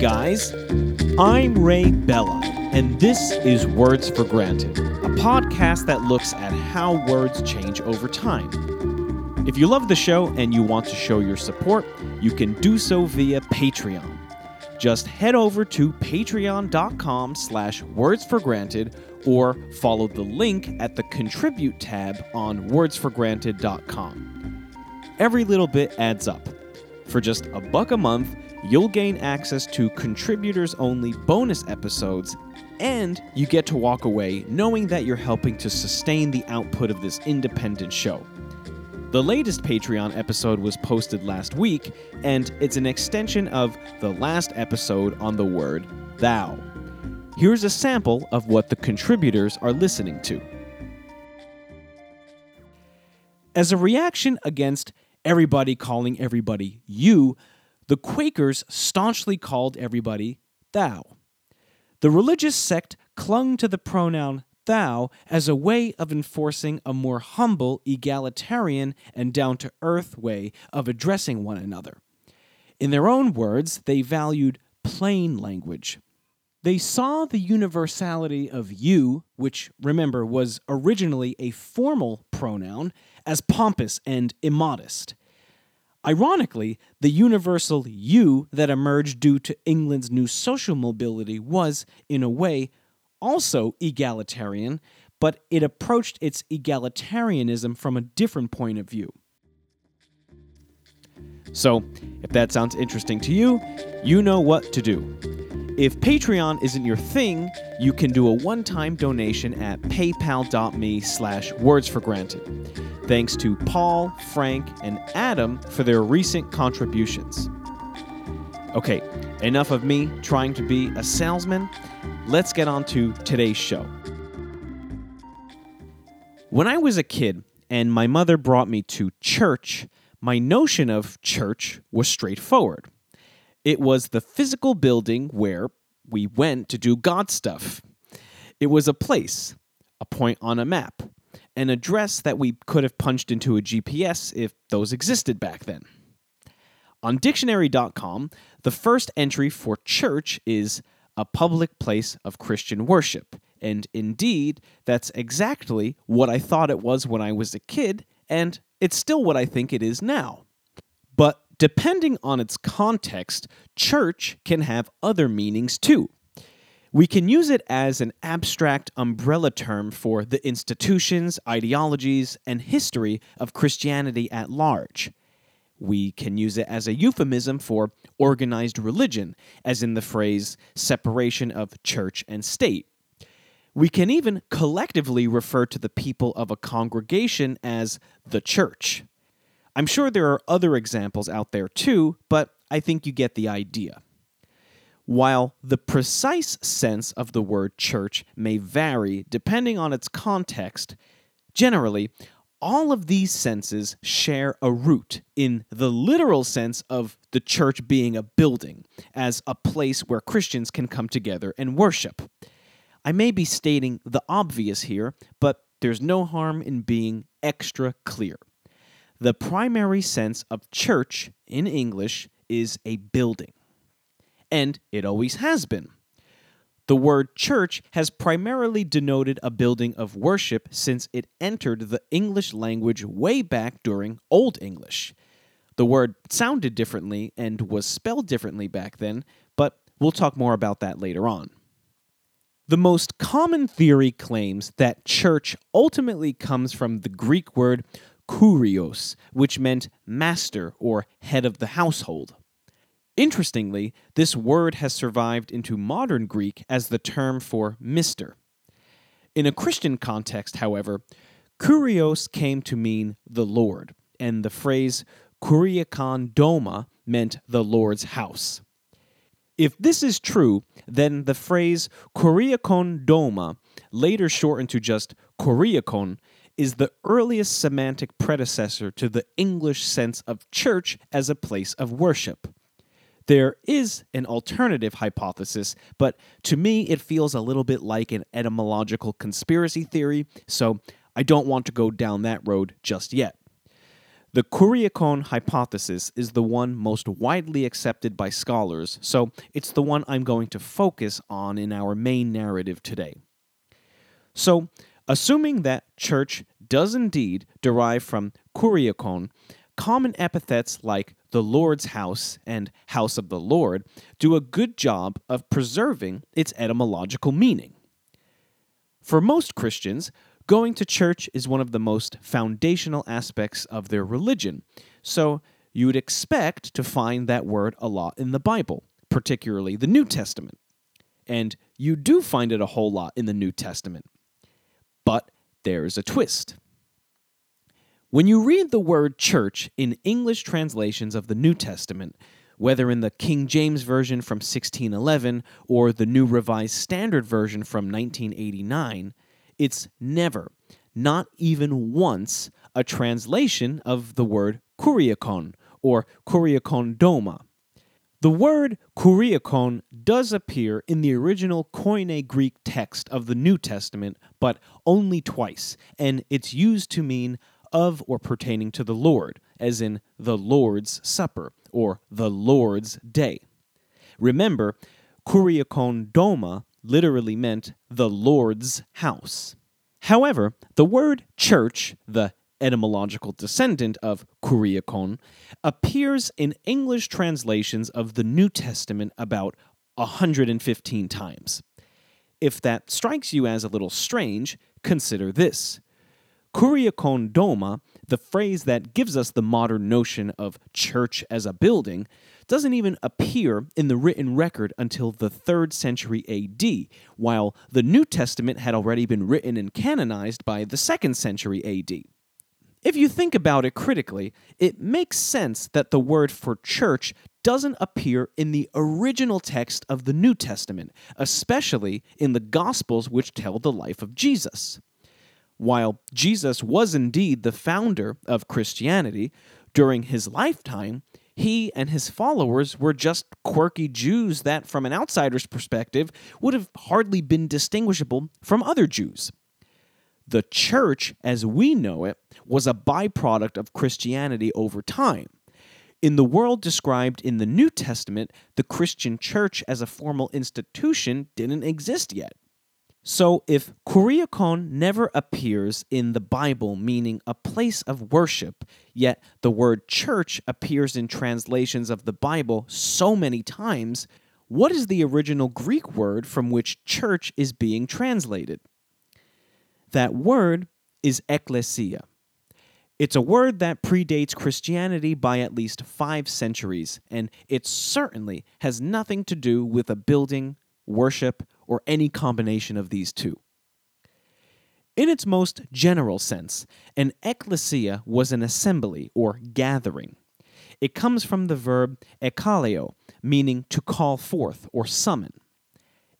Guys, I'm Ray Bella, and this is Words for Granted, a podcast that looks at how words change over time. If you love the show and you want to show your support, you can do so via Patreon. Just head over to patreon.com slash words for granted or follow the link at the contribute tab on wordsforgranted.com. Every little bit adds up. For just a buck a month, you'll gain access to contributors only bonus episodes, and you get to walk away knowing that you're helping to sustain the output of this independent show. The latest Patreon episode was posted last week, and it's an extension of the last episode on the word thou. Here's a sample of what the contributors are listening to. As a reaction against everybody calling everybody you, the Quakers staunchly called everybody thou. The religious sect clung to the pronoun thou as a way of enforcing a more humble, egalitarian, and down to earth way of addressing one another. In their own words, they valued plain language. They saw the universality of you, which remember was originally a formal pronoun, as pompous and immodest. Ironically, the universal you that emerged due to England's new social mobility was, in a way, also egalitarian, but it approached its egalitarianism from a different point of view. So, if that sounds interesting to you, you know what to do. If Patreon isn't your thing, you can do a one-time donation at paypal.me slash words for granted. Thanks to Paul, Frank, and Adam for their recent contributions. Okay, enough of me trying to be a salesman. Let's get on to today's show. When I was a kid and my mother brought me to church, my notion of church was straightforward. It was the physical building where we went to do God stuff. It was a place, a point on a map, an address that we could have punched into a GPS if those existed back then. On dictionary.com, the first entry for church is a public place of Christian worship. And indeed, that's exactly what I thought it was when I was a kid, and it's still what I think it is now. Depending on its context, church can have other meanings too. We can use it as an abstract umbrella term for the institutions, ideologies, and history of Christianity at large. We can use it as a euphemism for organized religion, as in the phrase separation of church and state. We can even collectively refer to the people of a congregation as the church. I'm sure there are other examples out there too, but I think you get the idea. While the precise sense of the word church may vary depending on its context, generally, all of these senses share a root in the literal sense of the church being a building, as a place where Christians can come together and worship. I may be stating the obvious here, but there's no harm in being extra clear. The primary sense of church in English is a building, and it always has been. The word church has primarily denoted a building of worship since it entered the English language way back during Old English. The word sounded differently and was spelled differently back then, but we'll talk more about that later on. The most common theory claims that church ultimately comes from the Greek word kurios, which meant master or head of the household. Interestingly, this word has survived into modern Greek as the term for Mr. In a Christian context, however, kurios came to mean the Lord, and the phrase kuriakon doma meant the Lord's house. If this is true, then the phrase kuriakon doma, later shortened to just kuriakon, is the earliest semantic predecessor to the English sense of church as a place of worship. There is an alternative hypothesis, but to me it feels a little bit like an etymological conspiracy theory, so I don't want to go down that road just yet. The Kuriakon hypothesis is the one most widely accepted by scholars, so it's the one I'm going to focus on in our main narrative today. So, assuming that church does indeed derive from Kuriakon, common epithets like the Lord's house and house of the Lord do a good job of preserving its etymological meaning. For most Christians, Going to church is one of the most foundational aspects of their religion, so you would expect to find that word a lot in the Bible, particularly the New Testament. And you do find it a whole lot in the New Testament. But there's a twist. When you read the word church in English translations of the New Testament, whether in the King James Version from 1611 or the New Revised Standard Version from 1989, it's never, not even once, a translation of the word kuriakon or kuriakondoma. The word kuriakon does appear in the original Koine Greek text of the New Testament, but only twice, and it's used to mean of or pertaining to the Lord, as in the Lord's Supper or the Lord's Day. Remember, kuriakon doma literally meant the Lord's house. However, the word church, the etymological descendant of kuriakon, appears in English translations of the New Testament about 115 times. If that strikes you as a little strange, consider this. Kuriakon doma, the phrase that gives us the modern notion of church as a building, doesn't even appear in the written record until the 3rd century AD, while the New Testament had already been written and canonized by the 2nd century AD. If you think about it critically, it makes sense that the word for church doesn't appear in the original text of the New Testament, especially in the Gospels which tell the life of Jesus. While Jesus was indeed the founder of Christianity, during his lifetime, he and his followers were just quirky Jews that, from an outsider's perspective, would have hardly been distinguishable from other Jews. The church, as we know it, was a byproduct of Christianity over time. In the world described in the New Testament, the Christian church as a formal institution didn't exist yet. So, if Kuriakon never appears in the Bible, meaning a place of worship, yet the word church appears in translations of the Bible so many times, what is the original Greek word from which church is being translated? That word is ecclesia. It's a word that predates Christianity by at least five centuries, and it certainly has nothing to do with a building, worship, or any combination of these two. In its most general sense, an ecclesia was an assembly or gathering. It comes from the verb ekkaleo, meaning to call forth or summon.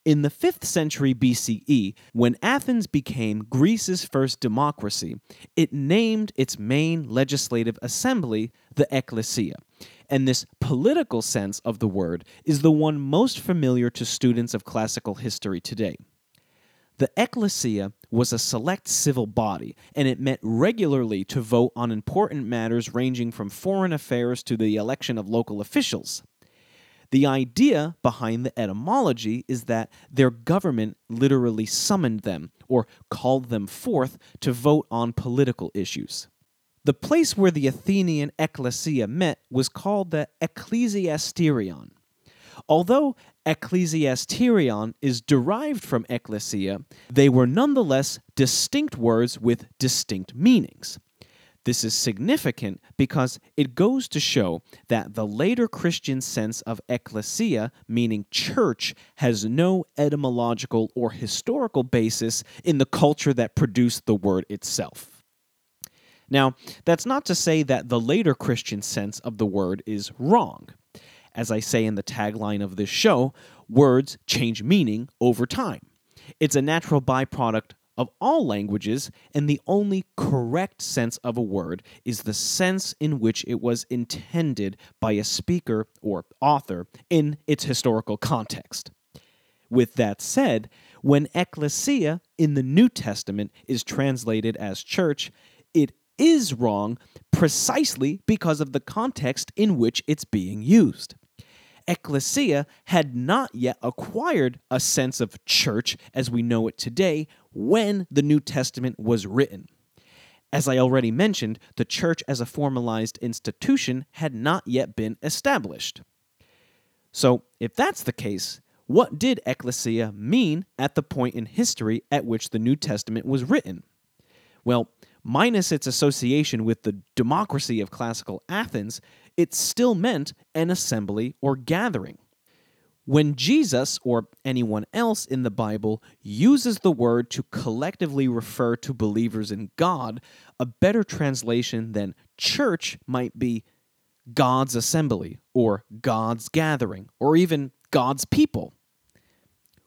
In the 5th century BCE, when Athens became Greece's first democracy, it named its main legislative assembly the ecclesia, and this political sense of the word is the one most familiar to students of classical history today. The ecclesia was a select civil body, and it met regularly to vote on important matters ranging from foreign affairs to the election of local officials. The idea behind the etymology is that their government literally summoned them or called them forth to vote on political issues. The place where the Athenian ecclesia met was called the ecclesiasterion. Although ecclesiasterion is derived from ecclesia, they were nonetheless distinct words with distinct meanings. This is significant because it goes to show that the later Christian sense of ecclesia, meaning church, has no etymological or historical basis in the culture that produced the word itself. Now, that's not to say that the later Christian sense of the word is wrong. As I say in the tagline of this show, words change meaning over time. It's a natural byproduct of all languages, and the only correct sense of a word is the sense in which it was intended by a speaker or author in its historical context. With that said, when ecclesia in the New Testament is translated as church, it is wrong precisely because of the context in which it's being used. Ecclesia had not yet acquired a sense of church as we know it today when the New Testament was written. As I already mentioned, the church as a formalized institution had not yet been established. So, if that's the case, what did ecclesia mean at the point in history at which the New Testament was written? Well, minus its association with the democracy of classical Athens, it still meant an assembly or gathering. When Jesus or anyone else in the Bible uses the word to collectively refer to believers in God, a better translation than church might be God's assembly or God's gathering or even God's people.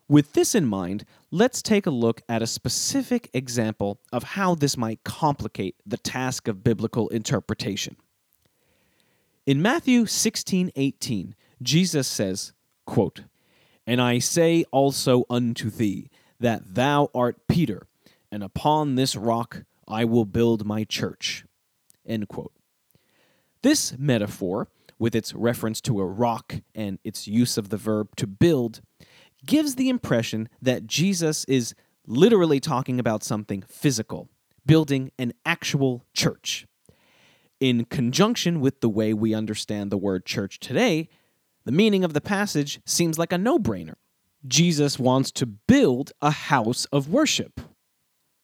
With this in mind, let's take a look at a specific example of how this might complicate the task of biblical interpretation. In Matthew 16:18, Jesus says, quote, "And I say also unto thee that thou art Peter, and upon this rock I will build my church." End quote. This metaphor, with its reference to a rock and its use of the verb to build, gives the impression that Jesus is literally talking about something physical, building an actual church. In conjunction with the way we understand the word church today, the meaning of the passage seems like a no brainer. Jesus wants to build a house of worship.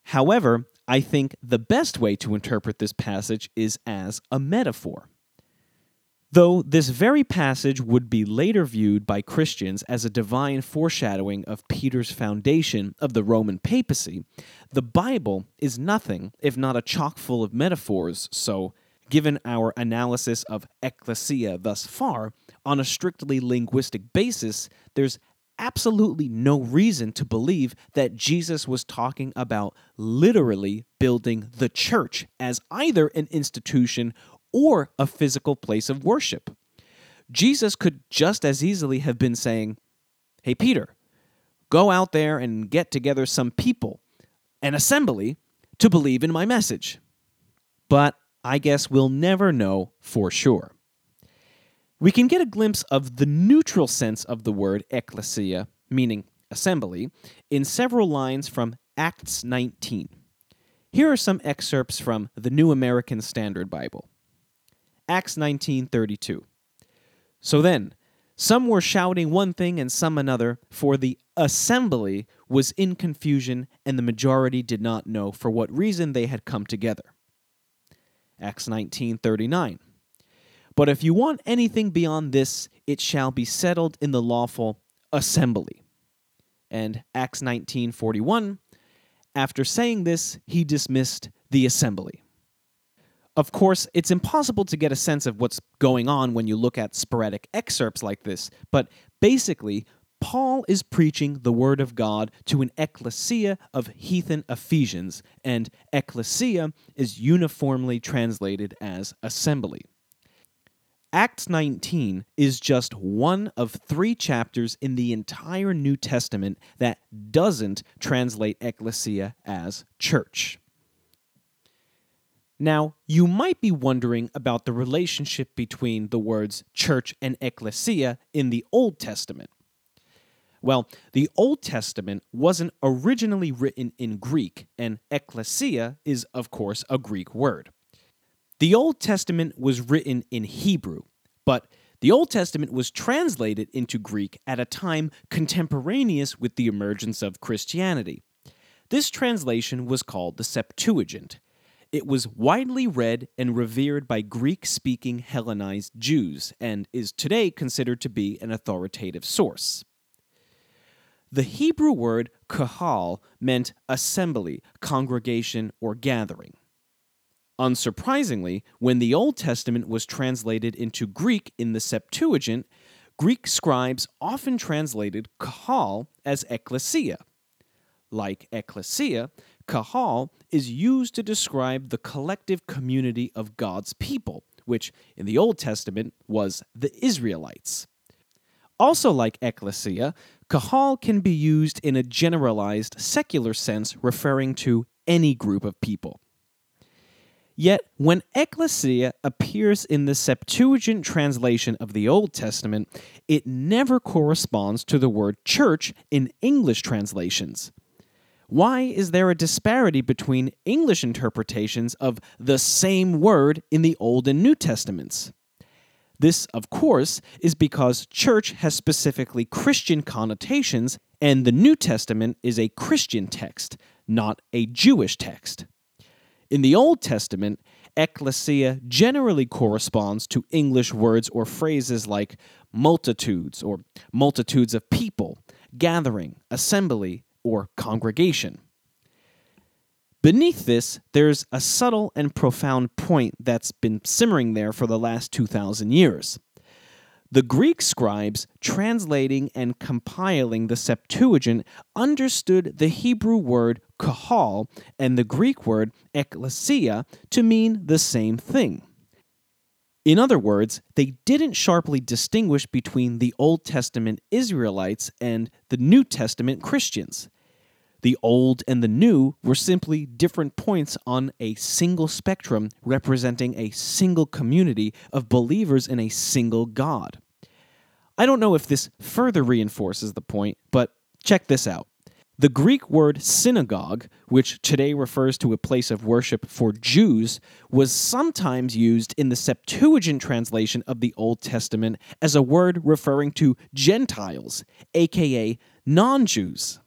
However, I think the best way to interpret this passage is as a metaphor. Though this very passage would be later viewed by Christians as a divine foreshadowing of Peter's foundation of the Roman papacy, the Bible is nothing if not a chock full of metaphors, so, given our analysis of ecclesia thus far, on a strictly linguistic basis, there's absolutely no reason to believe that Jesus was talking about literally building the church as either an institution or a physical place of worship. Jesus could just as easily have been saying, Hey, Peter, go out there and get together some people, an assembly, to believe in my message. But I guess we'll never know for sure. We can get a glimpse of the neutral sense of the word ecclesia, meaning assembly, in several lines from Acts 19. Here are some excerpts from the New American Standard Bible. Acts 19:32. So then, some were shouting one thing and some another, for the assembly was in confusion, and the majority did not know for what reason they had come together. Acts 19:39. But if you want anything beyond this, it shall be settled in the lawful assembly. And Acts 19:41, after saying this, he dismissed the assembly. Of course, it's impossible to get a sense of what's going on when you look at sporadic excerpts like this, but basically, Paul is preaching the word of God to an ecclesia of heathen Ephesians, and ecclesia is uniformly translated as assembly. Acts 19 is just one of three chapters in the entire New Testament that doesn't translate ecclesia as church. Now, you might be wondering about the relationship between the words church and ecclesia in the Old Testament. Well, the Old Testament wasn't originally written in Greek, and ecclesia is, of course, a Greek word. The Old Testament was written in Hebrew, but the Old Testament was translated into Greek at a time contemporaneous with the emergence of Christianity. This translation was called the Septuagint, it was widely read and revered by Greek speaking Hellenized Jews and is today considered to be an authoritative source. The Hebrew word kahal meant assembly, congregation, or gathering. Unsurprisingly, when the Old Testament was translated into Greek in the Septuagint, Greek scribes often translated kahal as ecclesia. Like ecclesia, Kahal is used to describe the collective community of God's people, which in the Old Testament was the Israelites. Also, like ecclesia, kahal can be used in a generalized secular sense referring to any group of people. Yet, when ecclesia appears in the Septuagint translation of the Old Testament, it never corresponds to the word church in English translations. Why is there a disparity between English interpretations of the same word in the Old and New Testaments? This, of course, is because church has specifically Christian connotations, and the New Testament is a Christian text, not a Jewish text. In the Old Testament, ecclesia generally corresponds to English words or phrases like multitudes or multitudes of people, gathering, assembly, or congregation. Beneath this, there's a subtle and profound point that's been simmering there for the last 2,000 years. The Greek scribes translating and compiling the Septuagint understood the Hebrew word kahal and the Greek word ekklesia to mean the same thing. In other words, they didn't sharply distinguish between the Old Testament Israelites and the New Testament Christians. The old and the new were simply different points on a single spectrum representing a single community of believers in a single God. I don't know if this further reinforces the point, but check this out. The Greek word synagogue, which today refers to a place of worship for Jews, was sometimes used in the Septuagint translation of the Old Testament as a word referring to Gentiles, aka non Jews.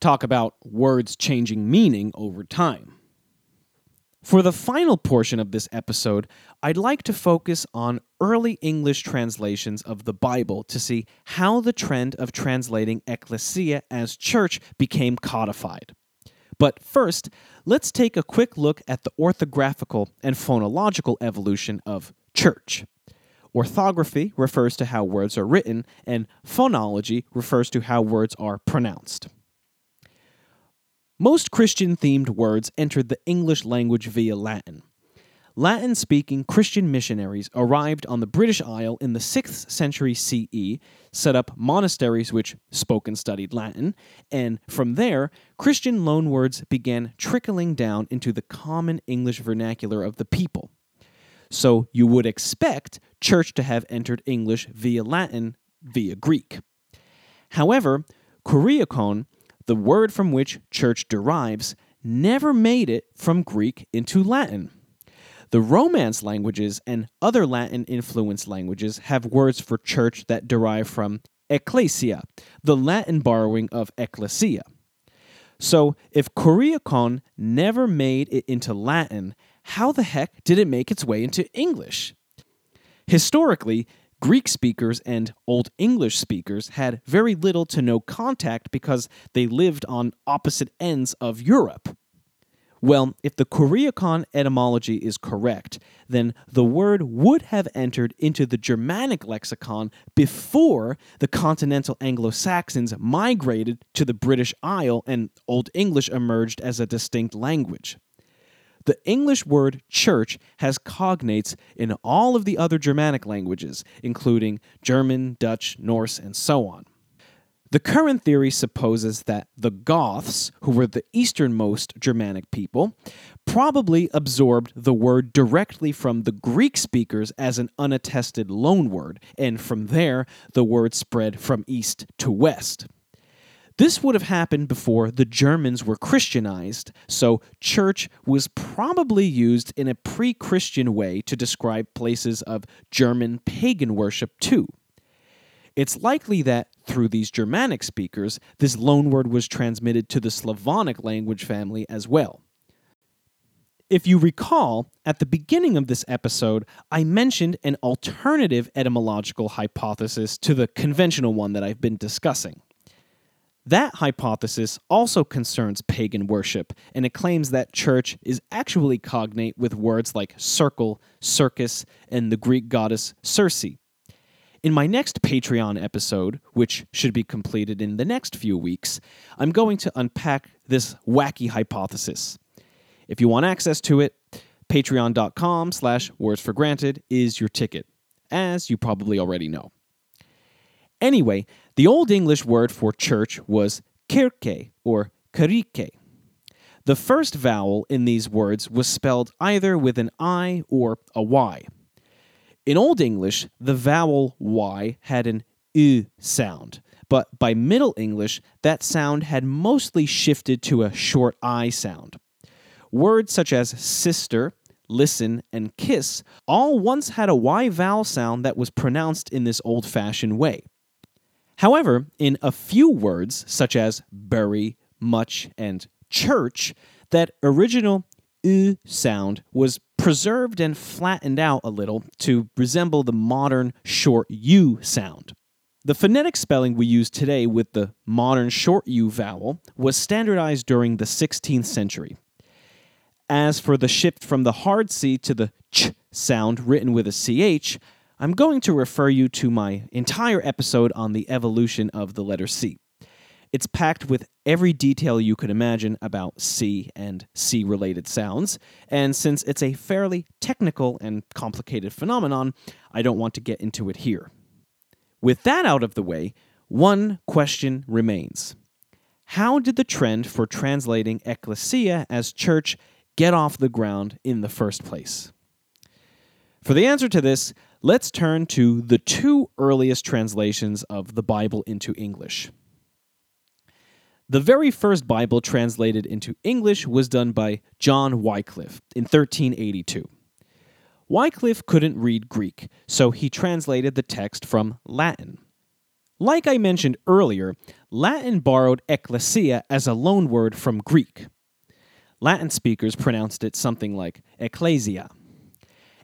Talk about words changing meaning over time. For the final portion of this episode, I'd like to focus on early English translations of the Bible to see how the trend of translating ecclesia as church became codified. But first, let's take a quick look at the orthographical and phonological evolution of church. Orthography refers to how words are written, and phonology refers to how words are pronounced. Most Christian themed words entered the English language via Latin. Latin speaking Christian missionaries arrived on the British Isle in the 6th century CE, set up monasteries which spoke and studied Latin, and from there, Christian loanwords began trickling down into the common English vernacular of the people. So you would expect church to have entered English via Latin via Greek. However, kuriakon the word from which church derives, never made it from Greek into Latin. The Romance languages and other Latin influenced languages have words for church that derive from ecclesia, the Latin borrowing of ecclesia. So, if kuriakon never made it into Latin, how the heck did it make its way into English? Historically, Greek speakers and Old English speakers had very little to no contact because they lived on opposite ends of Europe. Well, if the Kuriakon etymology is correct, then the word would have entered into the Germanic lexicon before the continental Anglo Saxons migrated to the British Isle and Old English emerged as a distinct language. The English word church has cognates in all of the other Germanic languages, including German, Dutch, Norse, and so on. The current theory supposes that the Goths, who were the easternmost Germanic people, probably absorbed the word directly from the Greek speakers as an unattested loanword, and from there, the word spread from east to west. This would have happened before the Germans were Christianized, so church was probably used in a pre Christian way to describe places of German pagan worship too. It's likely that through these Germanic speakers, this loanword was transmitted to the Slavonic language family as well. If you recall, at the beginning of this episode, I mentioned an alternative etymological hypothesis to the conventional one that I've been discussing. That hypothesis also concerns pagan worship, and it claims that church is actually cognate with words like circle, circus, and the Greek goddess Circe. In my next Patreon episode, which should be completed in the next few weeks, I'm going to unpack this wacky hypothesis. If you want access to it, patreon.com slash words for granted is your ticket, as you probably already know. Anyway, the Old English word for church was kirke or kirike. The first vowel in these words was spelled either with an I or a Y. In Old English, the vowel Y had an U sound, but by Middle English, that sound had mostly shifted to a short I sound. Words such as sister, listen, and kiss all once had a Y vowel sound that was pronounced in this old fashioned way. However, in a few words, such as bury, much, and church, that original u sound was preserved and flattened out a little to resemble the modern short u sound. The phonetic spelling we use today with the modern short u vowel was standardized during the 16th century. As for the shift from the hard C to the ch sound written with a ch, I'm going to refer you to my entire episode on the evolution of the letter C. It's packed with every detail you could imagine about C and C related sounds, and since it's a fairly technical and complicated phenomenon, I don't want to get into it here. With that out of the way, one question remains How did the trend for translating ecclesia as church get off the ground in the first place? For the answer to this, let's turn to the two earliest translations of the Bible into English. The very first Bible translated into English was done by John Wycliffe in 1382. Wycliffe couldn't read Greek, so he translated the text from Latin. Like I mentioned earlier, Latin borrowed ecclesia as a loanword from Greek. Latin speakers pronounced it something like ecclesia.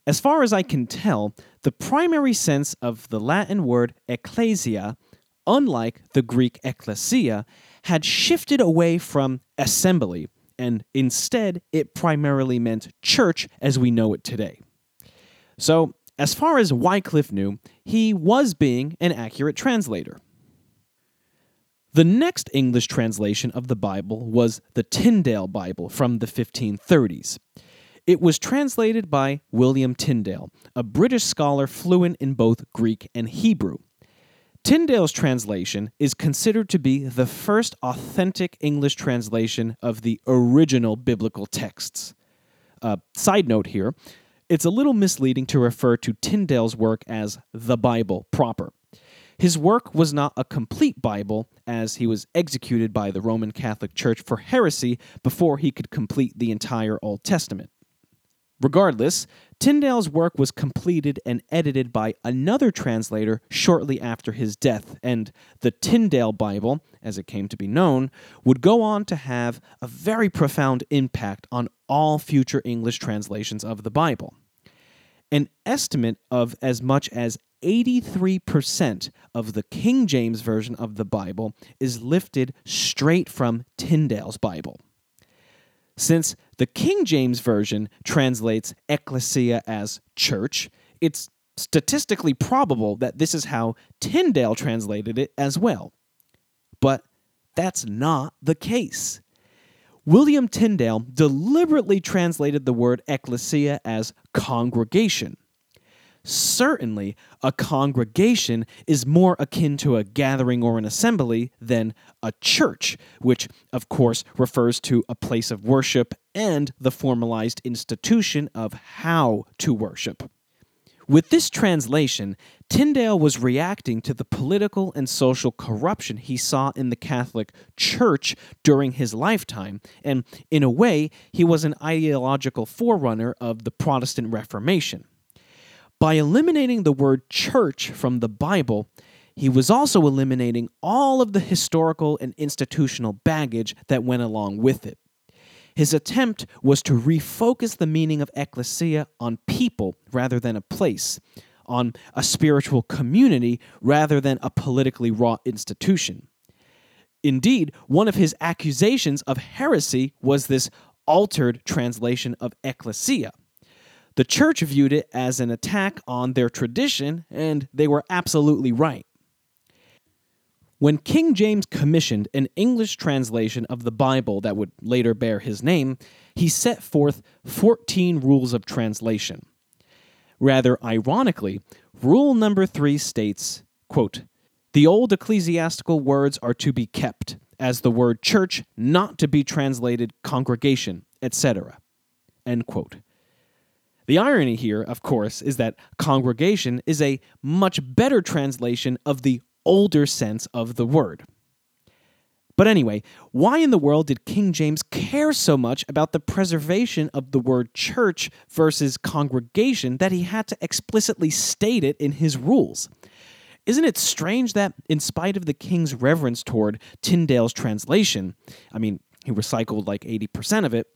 As far as I can tell, the primary sense of the Latin word ecclesia, unlike the Greek ecclesia, had shifted away from assembly, and instead it primarily meant church as we know it today. So, as far as Wycliffe knew, he was being an accurate translator. The next English translation of the Bible was the Tyndale Bible from the 1530s. It was translated by William Tyndale, a British scholar fluent in both Greek and Hebrew. Tyndale's translation is considered to be the first authentic English translation of the original biblical texts. Uh, side note here it's a little misleading to refer to Tyndale's work as the Bible proper. His work was not a complete Bible, as he was executed by the Roman Catholic Church for heresy before he could complete the entire Old Testament. Regardless, Tyndale's work was completed and edited by another translator shortly after his death, and the Tyndale Bible, as it came to be known, would go on to have a very profound impact on all future English translations of the Bible. An estimate of as much as 83% of the King James Version of the Bible is lifted straight from Tyndale's Bible. Since the King James Version translates ecclesia as church, it's statistically probable that this is how Tyndale translated it as well. But that's not the case. William Tyndale deliberately translated the word ecclesia as congregation. Certainly, a congregation is more akin to a gathering or an assembly than a church, which, of course, refers to a place of worship and the formalized institution of how to worship. With this translation, Tyndale was reacting to the political and social corruption he saw in the Catholic Church during his lifetime, and in a way, he was an ideological forerunner of the Protestant Reformation. By eliminating the word church from the Bible, he was also eliminating all of the historical and institutional baggage that went along with it. His attempt was to refocus the meaning of ecclesia on people rather than a place, on a spiritual community rather than a politically wrought institution. Indeed, one of his accusations of heresy was this altered translation of ecclesia. The church viewed it as an attack on their tradition, and they were absolutely right. When King James commissioned an English translation of the Bible that would later bear his name, he set forth 14 rules of translation. Rather ironically, rule number three states, quote, The old ecclesiastical words are to be kept, as the word church not to be translated congregation, etc. End quote. The irony here, of course, is that congregation is a much better translation of the older sense of the word. But anyway, why in the world did King James care so much about the preservation of the word church versus congregation that he had to explicitly state it in his rules? Isn't it strange that, in spite of the king's reverence toward Tyndale's translation, I mean, he recycled like 80% of it,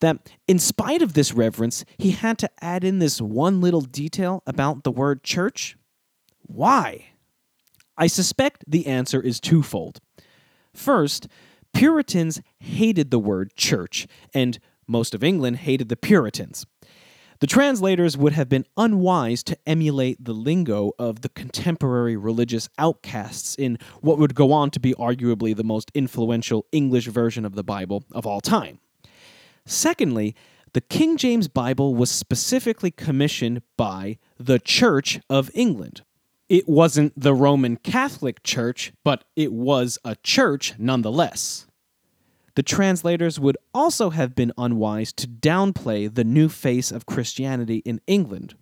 that in spite of this reverence, he had to add in this one little detail about the word church? Why? I suspect the answer is twofold. First, Puritans hated the word church, and most of England hated the Puritans. The translators would have been unwise to emulate the lingo of the contemporary religious outcasts in what would go on to be arguably the most influential English version of the Bible of all time. Secondly, the King James Bible was specifically commissioned by the Church of England. It wasn't the Roman Catholic Church, but it was a church nonetheless. The translators would also have been unwise to downplay the new face of Christianity in England.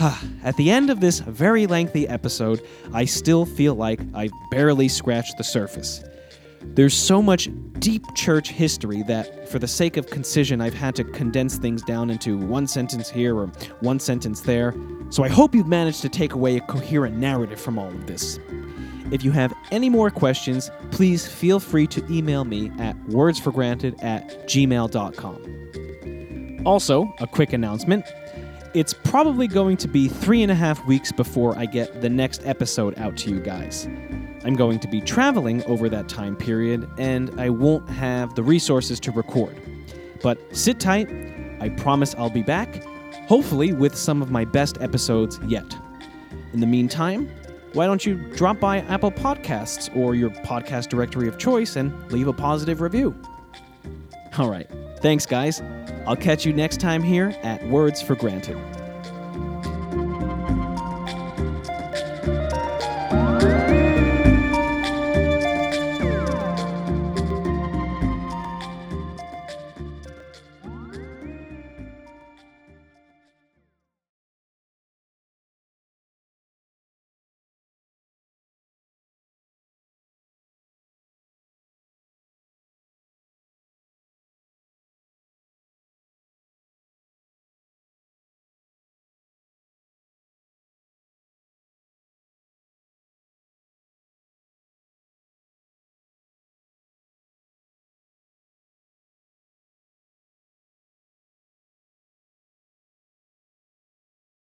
Ah, at the end of this very lengthy episode, I still feel like I've barely scratched the surface. There's so much deep church history that, for the sake of concision, I've had to condense things down into one sentence here or one sentence there. So I hope you've managed to take away a coherent narrative from all of this. If you have any more questions, please feel free to email me at wordsforgranted at gmail.com. Also, a quick announcement. It's probably going to be three and a half weeks before I get the next episode out to you guys. I'm going to be traveling over that time period, and I won't have the resources to record. But sit tight, I promise I'll be back, hopefully with some of my best episodes yet. In the meantime, why don't you drop by Apple Podcasts or your podcast directory of choice and leave a positive review? All right. Thanks, guys. I'll catch you next time here at Words for Granted.